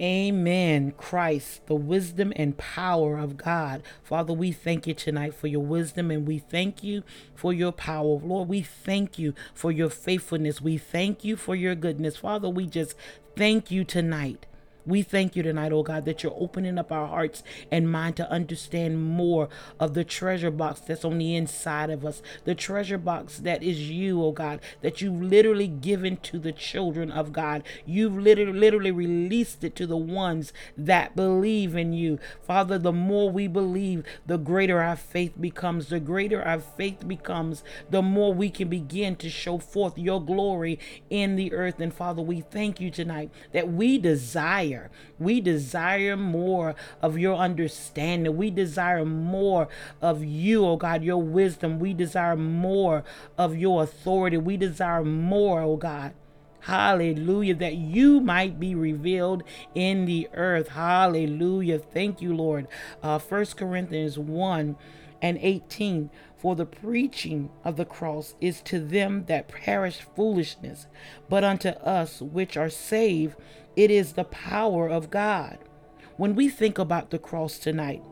Amen. Christ, the wisdom and power of God. Father, we thank you tonight for your wisdom and we thank you for your power. Lord, we thank you for your faithfulness. We thank you for your goodness. Father, we just thank you tonight we thank you tonight, oh God, that you're opening up our hearts and mind to understand more of the treasure box that's on the inside of us. The treasure box that is you, oh God, that you've literally given to the children of God. You've literally, literally released it to the ones that believe in you. Father, the more we believe, the greater our faith becomes. The greater our faith becomes, the more we can begin to show forth your glory in the earth. And Father, we thank you tonight that we desire desire. We desire more of your understanding. We desire more of you, oh God, your wisdom. We desire more of your authority. We desire more, oh God. Hallelujah. That you might be revealed in the earth. Hallelujah. Thank you, Lord. Uh, 1 Corinthians 1 and 18. For the preaching of the cross is to them that perish foolishness, but unto us which are saved, it is the power of God. When we think about the cross tonight,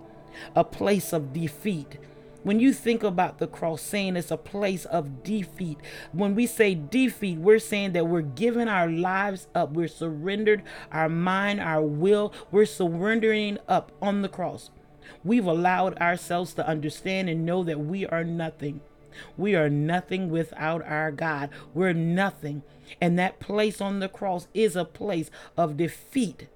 a place of defeat, when you think about the cross, saying it's a place of defeat, when we say defeat, we're saying that we're giving our lives up. We're surrendered our mind, our will. We're surrendering up on the cross. We've allowed ourselves to understand and know that we are nothing. We are nothing without our God. We're nothing. And that place on the cross is a place of defeat.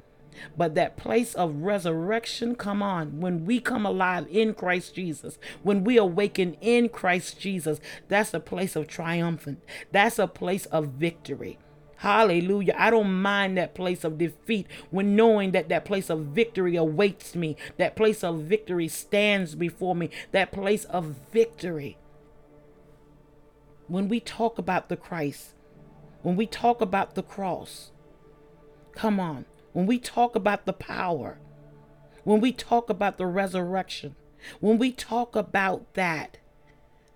But that place of resurrection, come on, when we come alive in Christ Jesus, when we awaken in Christ Jesus, that's a place of triumphant. That's a place of victory. Hallelujah. I don't mind that place of defeat when knowing that that place of victory awaits me. That place of victory stands before me. That place of victory. When we talk about the Christ, when we talk about the cross, come on. When we talk about the power, when we talk about the resurrection, when we talk about that,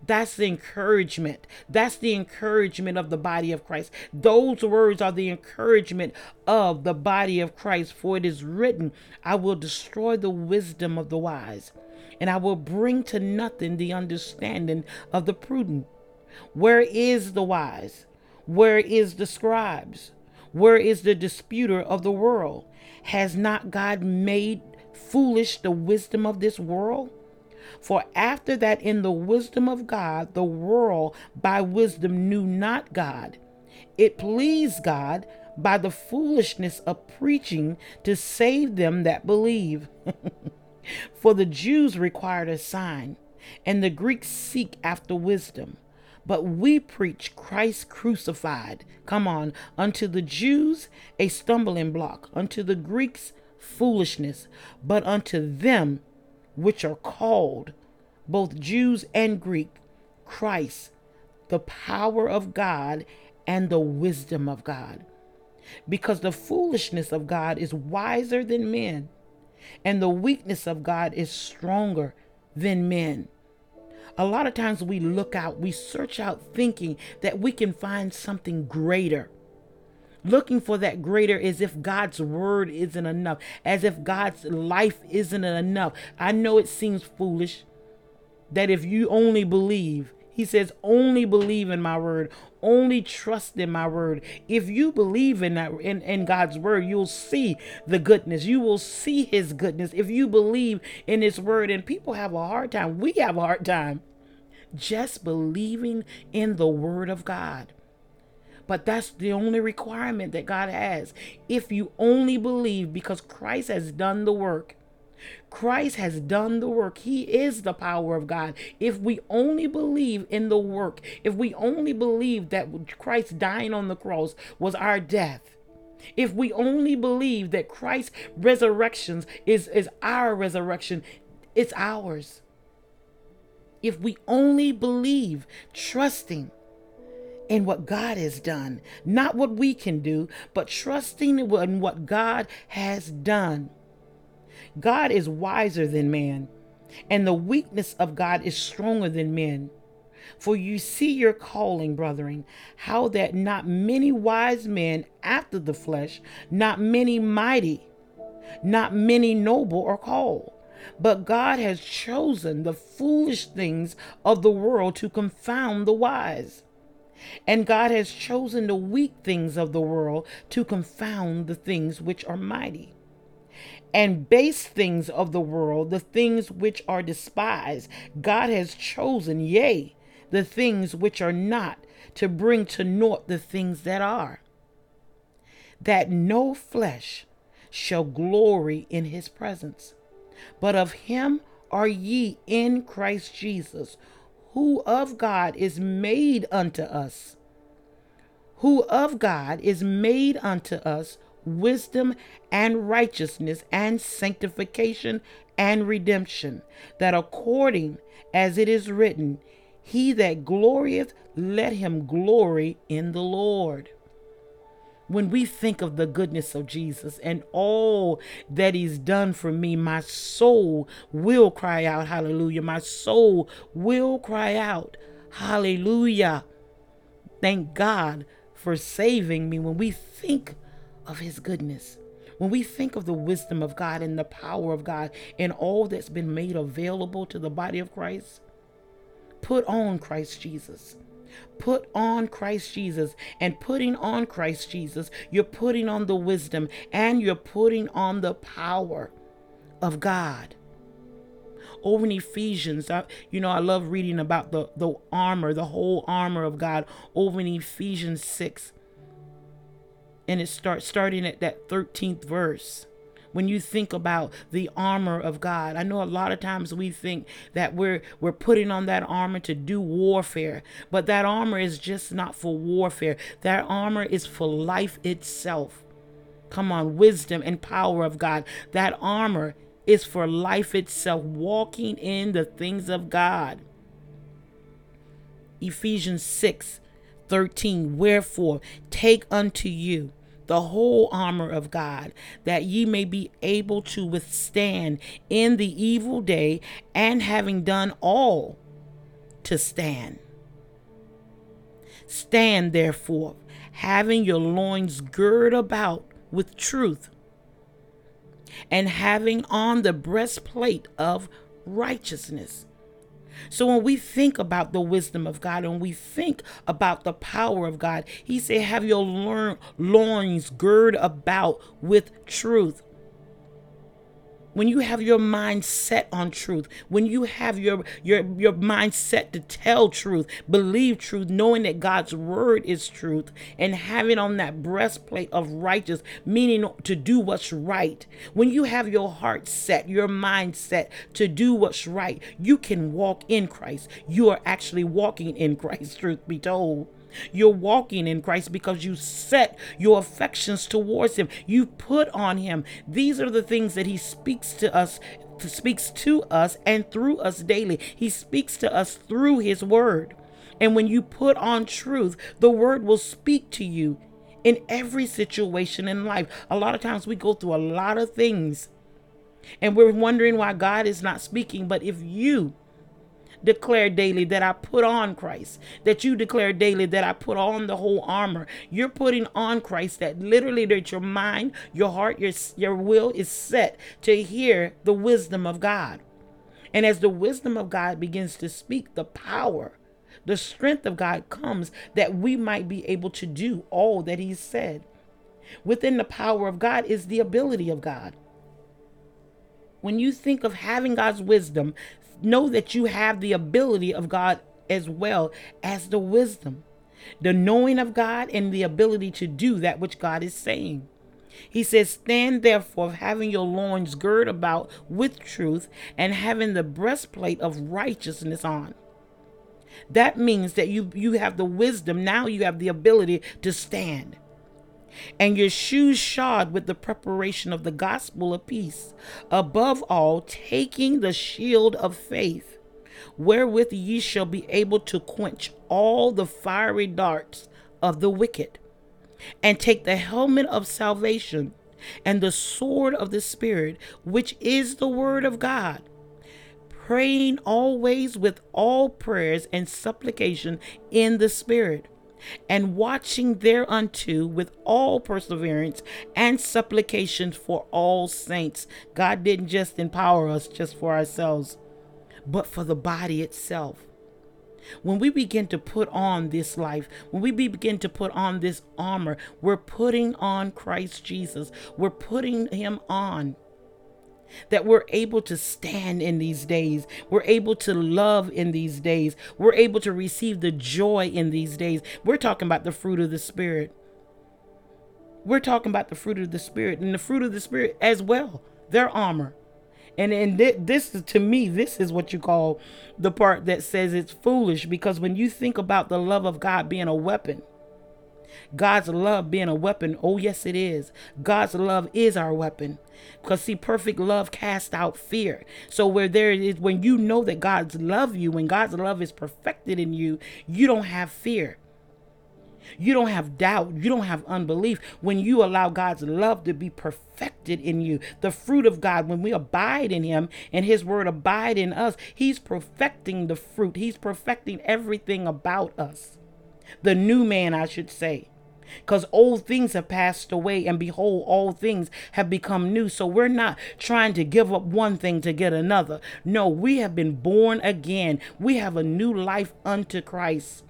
that's the encouragement. That's the encouragement of the body of Christ. Those words are the encouragement of the body of Christ. For it is written, I will destroy the wisdom of the wise, and I will bring to nothing the understanding of the prudent. Where is the wise? Where is the scribes? Where is the disputer of the world? Has not God made foolish the wisdom of this world? For after that, in the wisdom of God, the world by wisdom knew not God. It pleased God by the foolishness of preaching to save them that believe. For the Jews required a sign, and the Greeks seek after wisdom. But we preach Christ crucified. Come on. Unto the Jews, a stumbling block. Unto the Greeks, foolishness. But unto them, which are called, both Jews and Greek, Christ, the power of God and the wisdom of God. Because the foolishness of God is wiser than men, and the weakness of God is stronger than men. A lot of times we look out, we search out thinking that we can find something greater looking for that greater as if God's word isn't enough, as if God's life isn't enough. I know it seems foolish that if you only believe, he says, only believe in my word, only trust in my word. If you believe in that in, in God's word, you'll see the goodness. You will see his goodness. If you believe in his word, and people have a hard time, we have a hard time just believing in the word of God. But that's the only requirement that God has. If you only believe because Christ has done the work. Christ has done the work. He is the power of God. If we only believe in the work, if we only believe that Christ dying on the cross was our death, if we only believe that Christ's resurrections is, is our resurrection, it's ours. If we only believe, trusting, in what God has done, not what we can do, but trusting in what God has done. God is wiser than man, and the weakness of God is stronger than men. For you see your calling, brethren, how that not many wise men after the flesh, not many mighty, not many noble are called. But God has chosen the foolish things of the world to confound the wise. And God has chosen the weak things of the world to confound the things which are mighty. And base things of the world, the things which are despised, God has chosen, yea, the things which are not, to bring to naught the things that are, that no flesh shall glory in his presence. But of him are ye in Christ Jesus, who of God is made unto us, who of God is made unto us wisdom and righteousness and sanctification and redemption, that according as it is written, He that glorieth, let him glory in the Lord when we think of the goodness of Jesus and all that he's done for me, my soul will cry out, hallelujah. My soul will cry out, hallelujah. Thank God for saving me when we think of his goodness. When we think of the wisdom of God and the power of God and all that's been made available to the body of Christ, put on Christ Jesus. Put on Christ Jesus. And putting on Christ Jesus, you're putting on the wisdom and you're putting on the power of God. Over in Ephesians, I, you know, I love reading about the, the armor, the whole armor of God over in Ephesians 6. And it starts starting at that 13th verse when you think about the armor of God. I know a lot of times we think that we're we're putting on that armor to do warfare, but that armor is just not for warfare. That armor is for life itself. Come on, wisdom and power of God. That armor is for life itself, walking in the things of God. Ephesians 6 13. Wherefore, take unto you the whole armor of God, that ye may be able to withstand in the evil day, and having done all, to stand. Stand therefore, having your loins girt about with truth, and having on the breastplate of righteousness so when we think about the wisdom of God and we think about the power of God, he said, have your loins gird about with truth when you have your mind set on truth, when you have your your your mind set to tell truth, believe truth, knowing that God's word is truth, and having on that breastplate of righteous, meaning to do what's right. When you have your heart set, your mind set to do what's right, you can walk in Christ. You are actually walking in Christ, truth be told. You're walking in Christ because you set your affections towards Him. You put on Him. These are the things that He speaks to us speaks to us and through us daily. He speaks to us through his word. And when you put on truth, the word will speak to you in every situation in life. A lot of times we go through a lot of things and we're wondering why God is not speaking. But if you declare daily that I put on Christ, that you declare daily that I put on the whole armor. You're putting on Christ that literally that your mind, your heart, your your will is set to hear the wisdom of God. And as the wisdom of God begins to speak, the power, the strength of God comes that we might be able to do all that He said. Within the power of God is the ability of God. When you think of having God's wisdom, know that you have the ability of God as well as the wisdom, the knowing of God, and the ability to do that which God is saying. He says, Stand therefore, having your loins girt about with truth, and having the breastplate of righteousness on. That means that you, you have the wisdom, now you have the ability to stand and your shoes shod with the preparation of the gospel of peace. Above all, taking the shield of faith, wherewith ye shall be able to quench all the fiery darts of the wicked, and take the helmet of salvation and the sword of the Spirit, which is the word of God. Praying always with all prayers and supplication in the Spirit and watching thereunto with all perseverance and supplications for all saints. God didn't just empower us just for ourselves, but for the body itself. When we begin to put on this life, when we begin to put on this armor, we're putting on Christ Jesus. We're putting him on that we're able to stand in these days. We're able to love in these days. We're able to receive the joy in these days. We're talking about the fruit of the Spirit. We're talking about the fruit of the Spirit and the fruit of the Spirit as well, their armor. And and this is to me, this is what you call the part that says it's foolish because when you think about the love of God being a weapon, God's love being a weapon, oh yes it is. God's love is our weapon. Because see, perfect love casts out fear. So where there is when you know that God's love you, when God's love is perfected in you, you don't have fear. You don't have doubt. You don't have unbelief when you allow God's love to be perfected in you. The fruit of God, when we abide in Him and His word abide in us, He's perfecting the fruit. He's perfecting everything about us. The new man, I should say. Because old things have passed away, and behold, all things have become new. So we're not trying to give up one thing to get another. No, we have been born again. We have a new life unto Christ.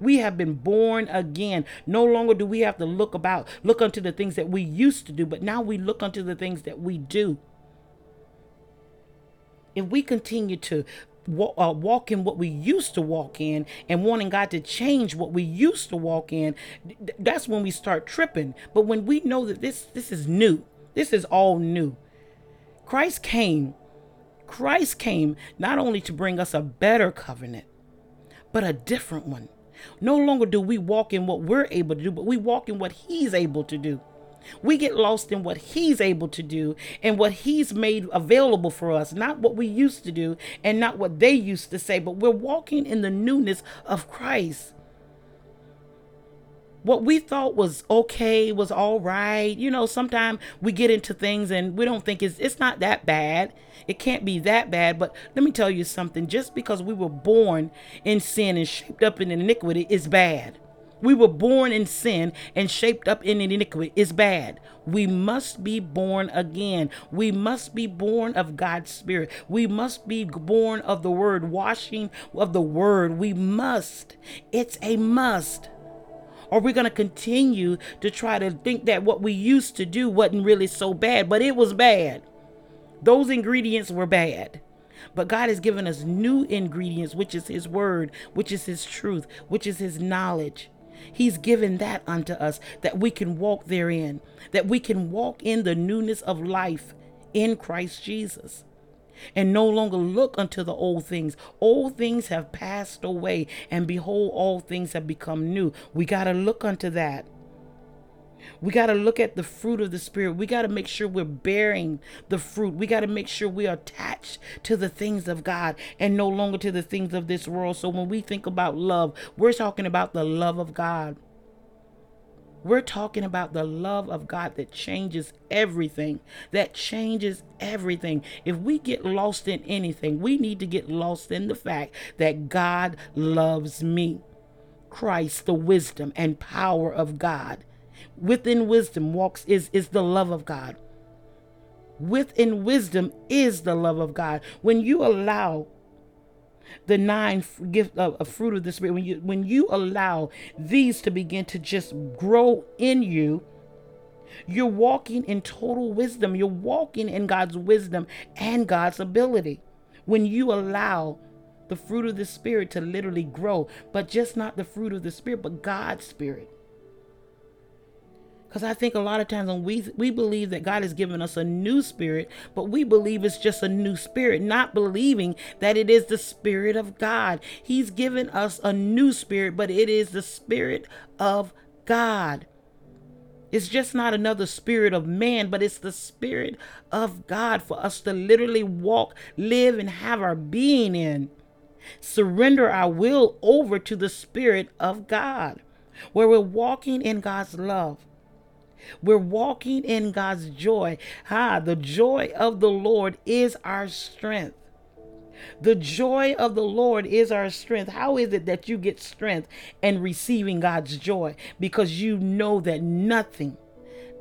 We have been born again. No longer do we have to look about, look unto the things that we used to do, but now we look unto the things that we do. If we continue to uh, walk in what we used to walk in and wanting God to change what we used to walk in, that's when we start tripping. But when we know that this this is new, this is all new. Christ came. Christ came not only to bring us a better covenant, but a different one. No longer do we walk in what we're able to do, but we walk in what He's able to do. We get lost in what He's able to do and what He's made available for us, not what we used to do and not what they used to say, but we're walking in the newness of Christ. What we thought was okay was all right. You know sometimes we get into things and we don't think it's it's not that bad. It can't be that bad but let me tell you something. Just because we were born in sin and shaped up in iniquity is bad we were born in sin and shaped up in iniquity is bad. We must be born again. We must be born of God's Spirit. We must be born of the Word, washing of the Word. We must. It's a must. Or we're going to continue to try to think that what we used to do wasn't really so bad, but it was bad. Those ingredients were bad. But God has given us new ingredients, which is His Word, which is His truth, which is His knowledge. He's given that unto us that we can walk therein, that we can walk in the newness of life in Christ Jesus and no longer look unto the old things. Old things have passed away, and behold, all things have become new. We got to look unto that. We got to look at the fruit of the Spirit. We got to make sure we're bearing the fruit. We got to make sure we're attached to the things of God and no longer to the things of this world. So when we think about love, we're talking about the love of God. We're talking about the love of God that changes everything, that changes everything. If we get lost in anything, we need to get lost in the fact that God loves me. Christ, the wisdom and power of God. Within wisdom walks is, is the love of God. Within wisdom is the love of God. When you allow the nine gift of, of fruit of the spirit when you when you allow these to begin to just grow in you you're walking in total wisdom you're walking in God's wisdom and God's ability when you allow the fruit of the spirit to literally grow but just not the fruit of the spirit but God's spirit because I think a lot of times when we we believe that God has given us a new spirit, but we believe it's just a new spirit, not believing that it is the spirit of God. He's given us a new spirit, but it is the spirit of God. It's just not another spirit of man, but it's the spirit of God for us to literally walk, live, and have our being in. Surrender our will over to the spirit of God, where we're walking in God's love we're walking in God's joy. Ha, the joy of the Lord is our strength. The joy of the Lord is our strength. How is it that you get strength and receiving God's joy? Because you know that nothing,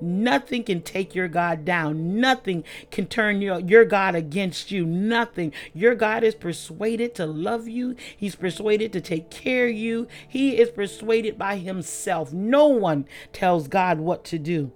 nothing can take your God down. Nothing can turn your, your God against you. Nothing. Your God is persuaded to love you. He's persuaded to take care of you. He is persuaded by himself. No one tells God what to do.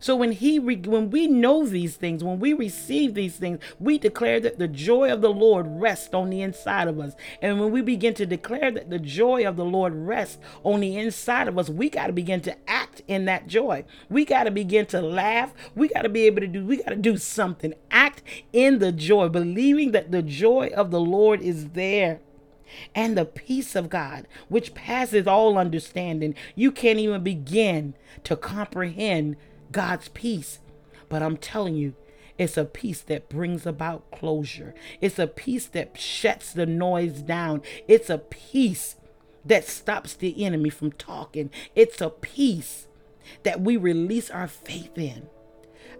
So when he re- when we know these things, when we receive these things, we declare that the joy of the Lord rests on the inside of us. And when we begin to declare that the joy of the Lord rests on the inside of us, we got to begin to act in that joy. We got to begin to laugh. We got to be able to do we got to do something. Act in the joy, believing that the joy of the Lord is there and the peace of God, which passes all understanding. You can't even begin to comprehend God's peace. But I'm telling you, it's a peace that brings about closure. It's a peace that shuts the noise down. It's a peace that stops the enemy from talking. It's a peace that we release our faith in.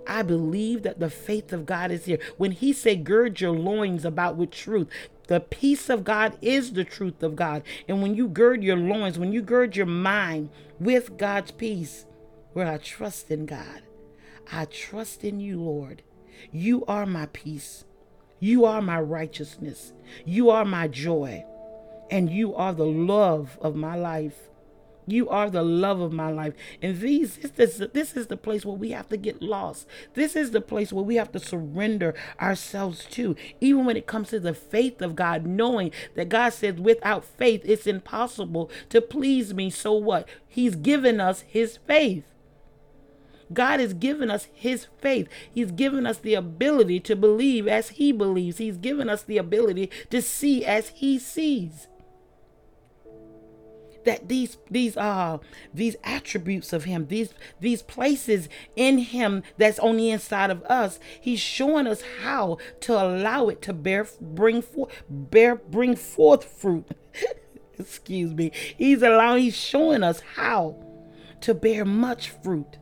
I believe that the faith of God is here. When he said, gird your loins about with truth, the peace of God is the truth of God. And when you gird your loins, when you gird your mind with God's peace, where I trust in God. I trust in you, Lord. You are my peace. You are my righteousness. You are my joy. And you are the love of my life. You are the love of my life. And these this, this is the place where we have to get lost. This is the place where we have to surrender ourselves to. Even when it comes to the faith of God, knowing that God says without faith it's impossible to please me. So what? He's given us his faith. God has given us his faith. He's given us the ability to believe as he believes. He's given us the ability to see as he sees. That these these uh these attributes of him, these these places in him that's on the inside of us, he's showing us how to allow it to bear bring forth bear bring forth fruit. Excuse me. He's allowing he's showing us how to bear much fruit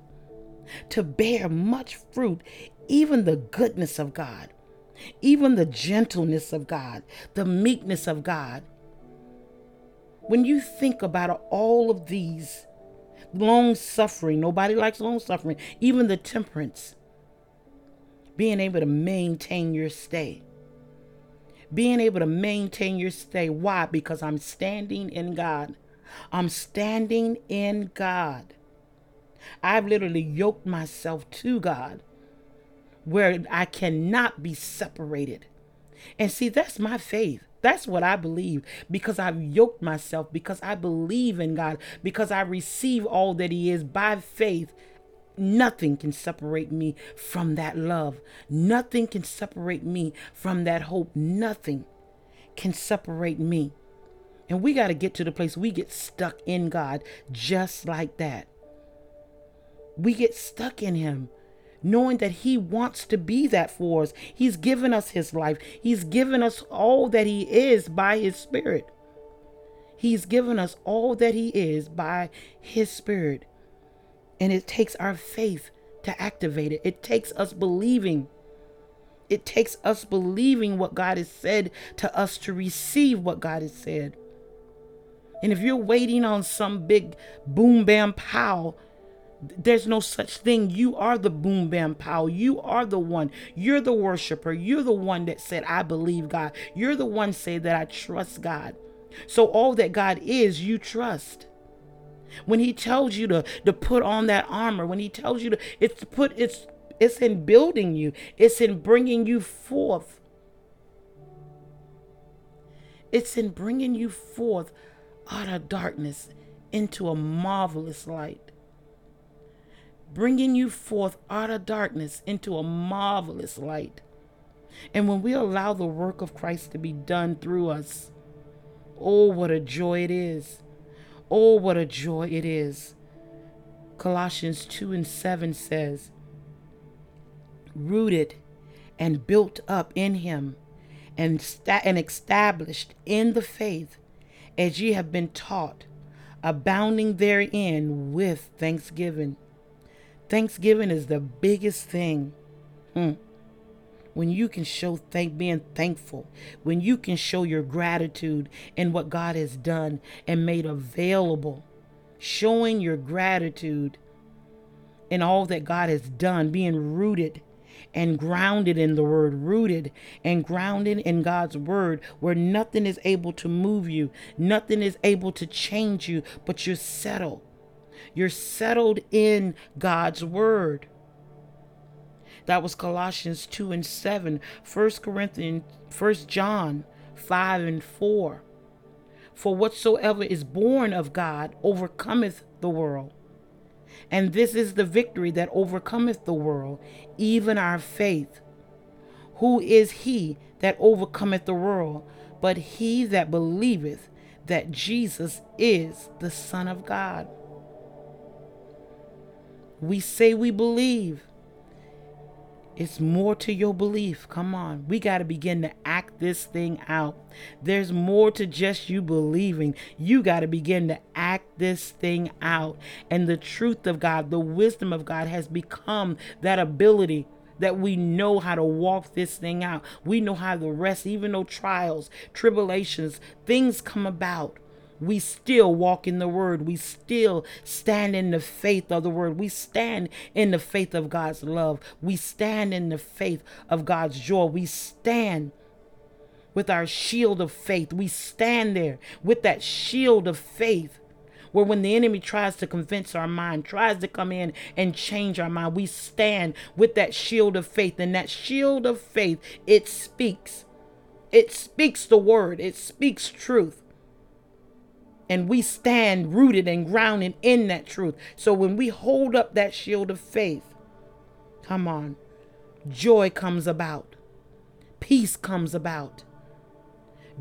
to bear much fruit, even the goodness of God, even the gentleness of God, the meekness of God. When you think about all of these, long suffering, nobody likes long suffering, even the temperance, being able to maintain your stay. Being able to maintain your stay. Why? Because I'm standing in God. I'm standing in God. I've literally yoked myself to God where I cannot be separated. And see, that's my faith. That's what I believe because I've yoked myself, because I believe in God, because I receive all that He is by faith. Nothing can separate me from that love. Nothing can separate me from that hope. Nothing can separate me. And we got to get to the place we get stuck in God just like that we get stuck in Him, knowing that He wants to be that for us. He's given us His life, He's given us all that He is by His Spirit. He's given us all that He is by His Spirit. And it takes our faith to activate it, it takes us believing. It takes us believing what God has said to us to receive what God has said. And if you're waiting on some big boom bam pow there's no such thing. You are the boom bam pow. You are the one. You're the worshiper. You're the one that said, I believe God. You're the one say that I trust God. So all that God is, you trust. When he tells you to, to put on that armor, when he tells you to, it's to put, it's, it's in building you. It's in bringing you forth. It's in bringing you forth out of darkness into a marvelous light bringing you forth out of darkness into a marvelous light. And when we allow the work of Christ to be done through us, oh, what a joy it is! Oh, what a joy it is. Colossians 2 and 7 says, Rooted and built up in Him and, sta- and established in the faith as ye have been taught, abounding therein with thanksgiving. Thanksgiving is the biggest thing. Hmm. when you can show thank being thankful, when you can show your gratitude in what God has done and made available, showing your gratitude in all that God has done, being rooted and grounded in the word, rooted and grounded in God's word, where nothing is able to move you, nothing is able to change you, but you're settled. You're settled in God's word. That was Colossians 2 and 7, 1 Corinthians, 1 John 5 and 4. For whatsoever is born of God overcometh the world. And this is the victory that overcometh the world, even our faith. Who is he that overcometh the world, but he that believeth that Jesus is the Son of God? We say we believe, it's more to your belief. Come on. We got to begin to act this thing out. There's more to just you believing. You got to begin to act this thing out. And the truth of God, the wisdom of God has become that ability that we know how to walk this thing out. We know how to rest, even though trials, tribulations, things come about we still walk in the word. We still stand in the faith of the word. We stand in the faith of God's love. We stand in the faith of God's joy. We stand with our shield of faith. We stand there with that shield of faith. Where when the enemy tries to convince our mind, tries to come in and change our mind, we stand with that shield of faith. And that shield of faith, it speaks. It speaks the word, it speaks truth and we stand rooted and grounded in that truth. So when we hold up that shield of faith, come on, joy comes about, peace comes about,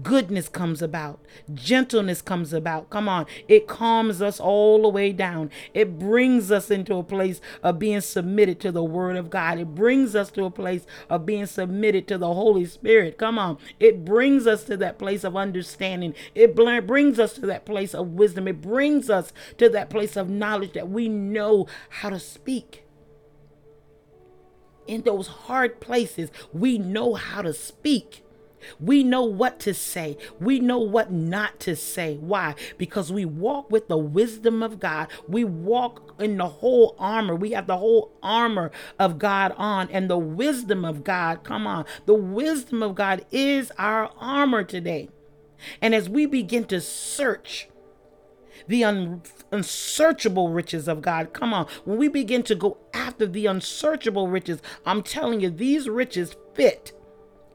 goodness comes about, gentleness comes about. Come on, it calms us all the way down. It brings us into a place of being submitted to the Word of God. It brings us to a place of being submitted to the Holy Spirit. Come on, it brings us to that place of understanding. It brings us to that place of wisdom. It brings us to that place of knowledge that we know how to speak in those hard places, we know how to speak. We know what to say. We know what not to say. Why? Because we walk with the wisdom of God. We walk in the whole armor. We have the whole armor of God on and the wisdom of God. Come on. The wisdom of God is our armor today. And as we begin to search, the un- unsearchable riches of God. Come on. When we begin to go after the unsearchable riches, I'm telling you, these riches fit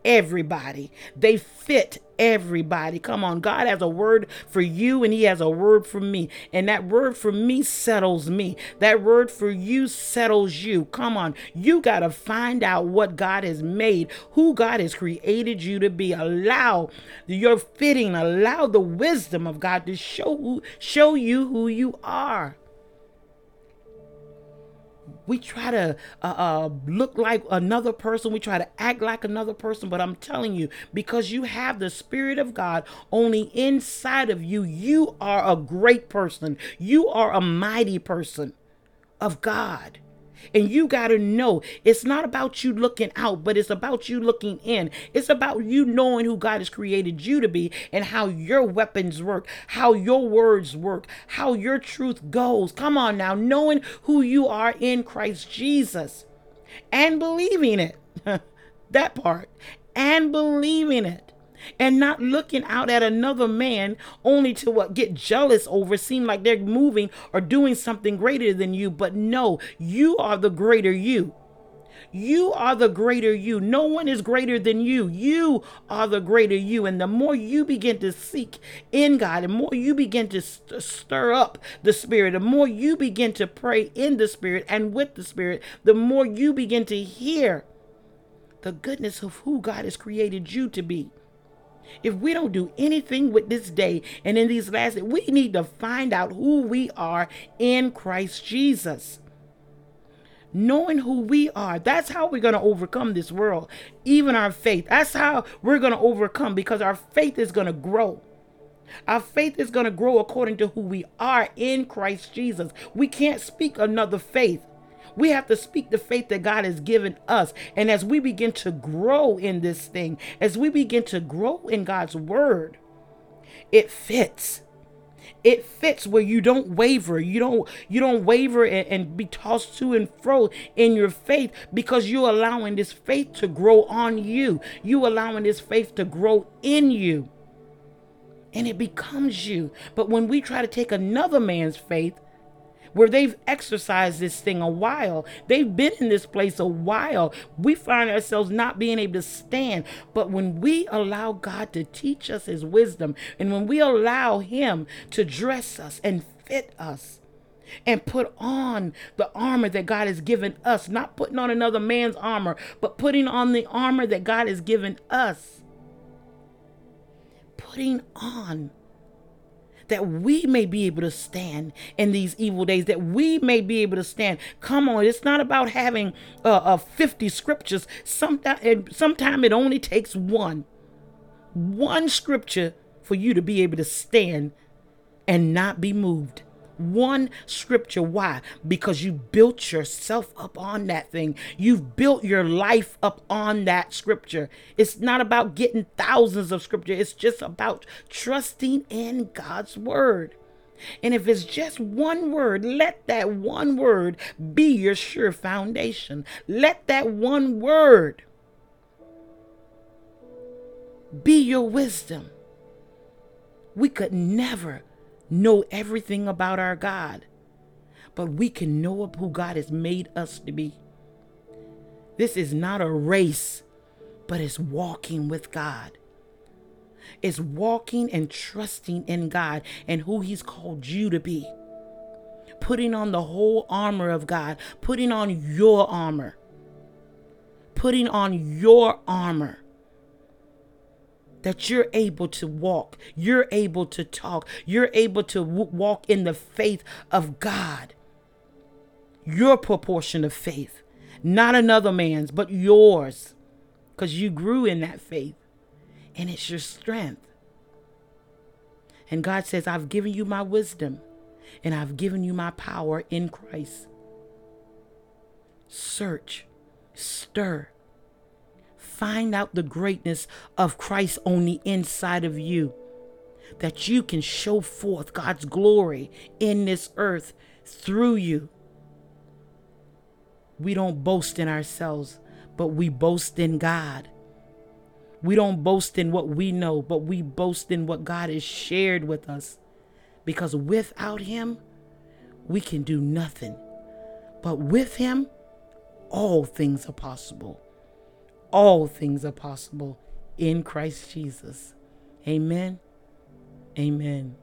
everybody. They fit everybody. Come on, God has a word for you and He has a word for me. And that word for me settles me. That word for you settles you. Come on, you got to find out what God has made, who God has created you to be. Allow your fitting, allow the wisdom of God to show, show you who you are we try to uh, uh, look like another person. We try to act like another person. But I'm telling you, because you have the Spirit of God only inside of you, you are a great person. You are a mighty person of God. And you got to know it's not about you looking out, but it's about you looking in. It's about you knowing who God has created you to be and how your weapons work, how your words work, how your truth goes. Come on now, knowing who you are in Christ Jesus and believing it. that part. And believing it and not looking out at another man only to what get jealous over seem like they're moving or doing something greater than you but no you are the greater you you are the greater you. No one is greater than you. You are the greater you. And the more you begin to seek in God, the more you begin to st- stir up the Spirit, the more you begin to pray in the Spirit and with the Spirit, the more you begin to hear the goodness of who God has created you to be. If we don't do anything with this day and in these last days, we need to find out who we are in Christ Jesus. Knowing who we are, that's how we're going to overcome this world, even our faith. That's how we're going to overcome because our faith is going to grow. Our faith is going to grow according to who we are in Christ Jesus. We can't speak another faith. We have to speak the faith that God has given us. And as we begin to grow in this thing, as we begin to grow in God's word, it fits. It fits where you don't waver. You don't you don't waver and, and, be tossed to and fro in your faith because you're allowing this faith to grow on you. You allowing this faith to grow in you. And it becomes you. But when we try to take another man's faith where they've exercised this thing a while. They've been in this place a while. We find ourselves not being able to stand. But when we allow God to teach us His wisdom, and when we allow Him to dress us and fit us, and put on the armor that God has given us, not putting on another man's armor, but putting on the armor that God has given us. Putting on that we may be able to stand in these evil days, that we may be able to stand. Come on, it's not about having uh, uh 50 scriptures. Sometimes, sometime it only takes one, one scripture for you to be able to stand and not be moved one scripture. Why? Because you built yourself up on that thing. You've built your life up on that scripture. It's not about getting thousands of scripture, it's just about trusting in God's word. And if it's just one word, let that one word be your sure foundation. Let that one word be your wisdom. We could never know everything about our God, but we can know who God has made us to be. This is not a race, but it's walking with God. It's walking and trusting in God and who He's called you to be. Putting on the whole armor of God, putting on your armor, putting on your armor that you're able to walk, you're able to talk, you're able to w- walk in the faith of God. Your proportion of faith, not another man's, but yours, because you grew in that faith and it's your strength. And God says, I've given you my wisdom and I've given you my power in Christ. Search, stir, find out the greatness of Christ on the inside of you. That you can show forth God's glory in this earth through you. We don't boast in ourselves, but we boast in God. We don't boast in what we know, but we boast in what God has shared with us. Because without Him, we can do nothing. But with Him, all things are possible all things are possible in Christ Jesus. Amen. Amen.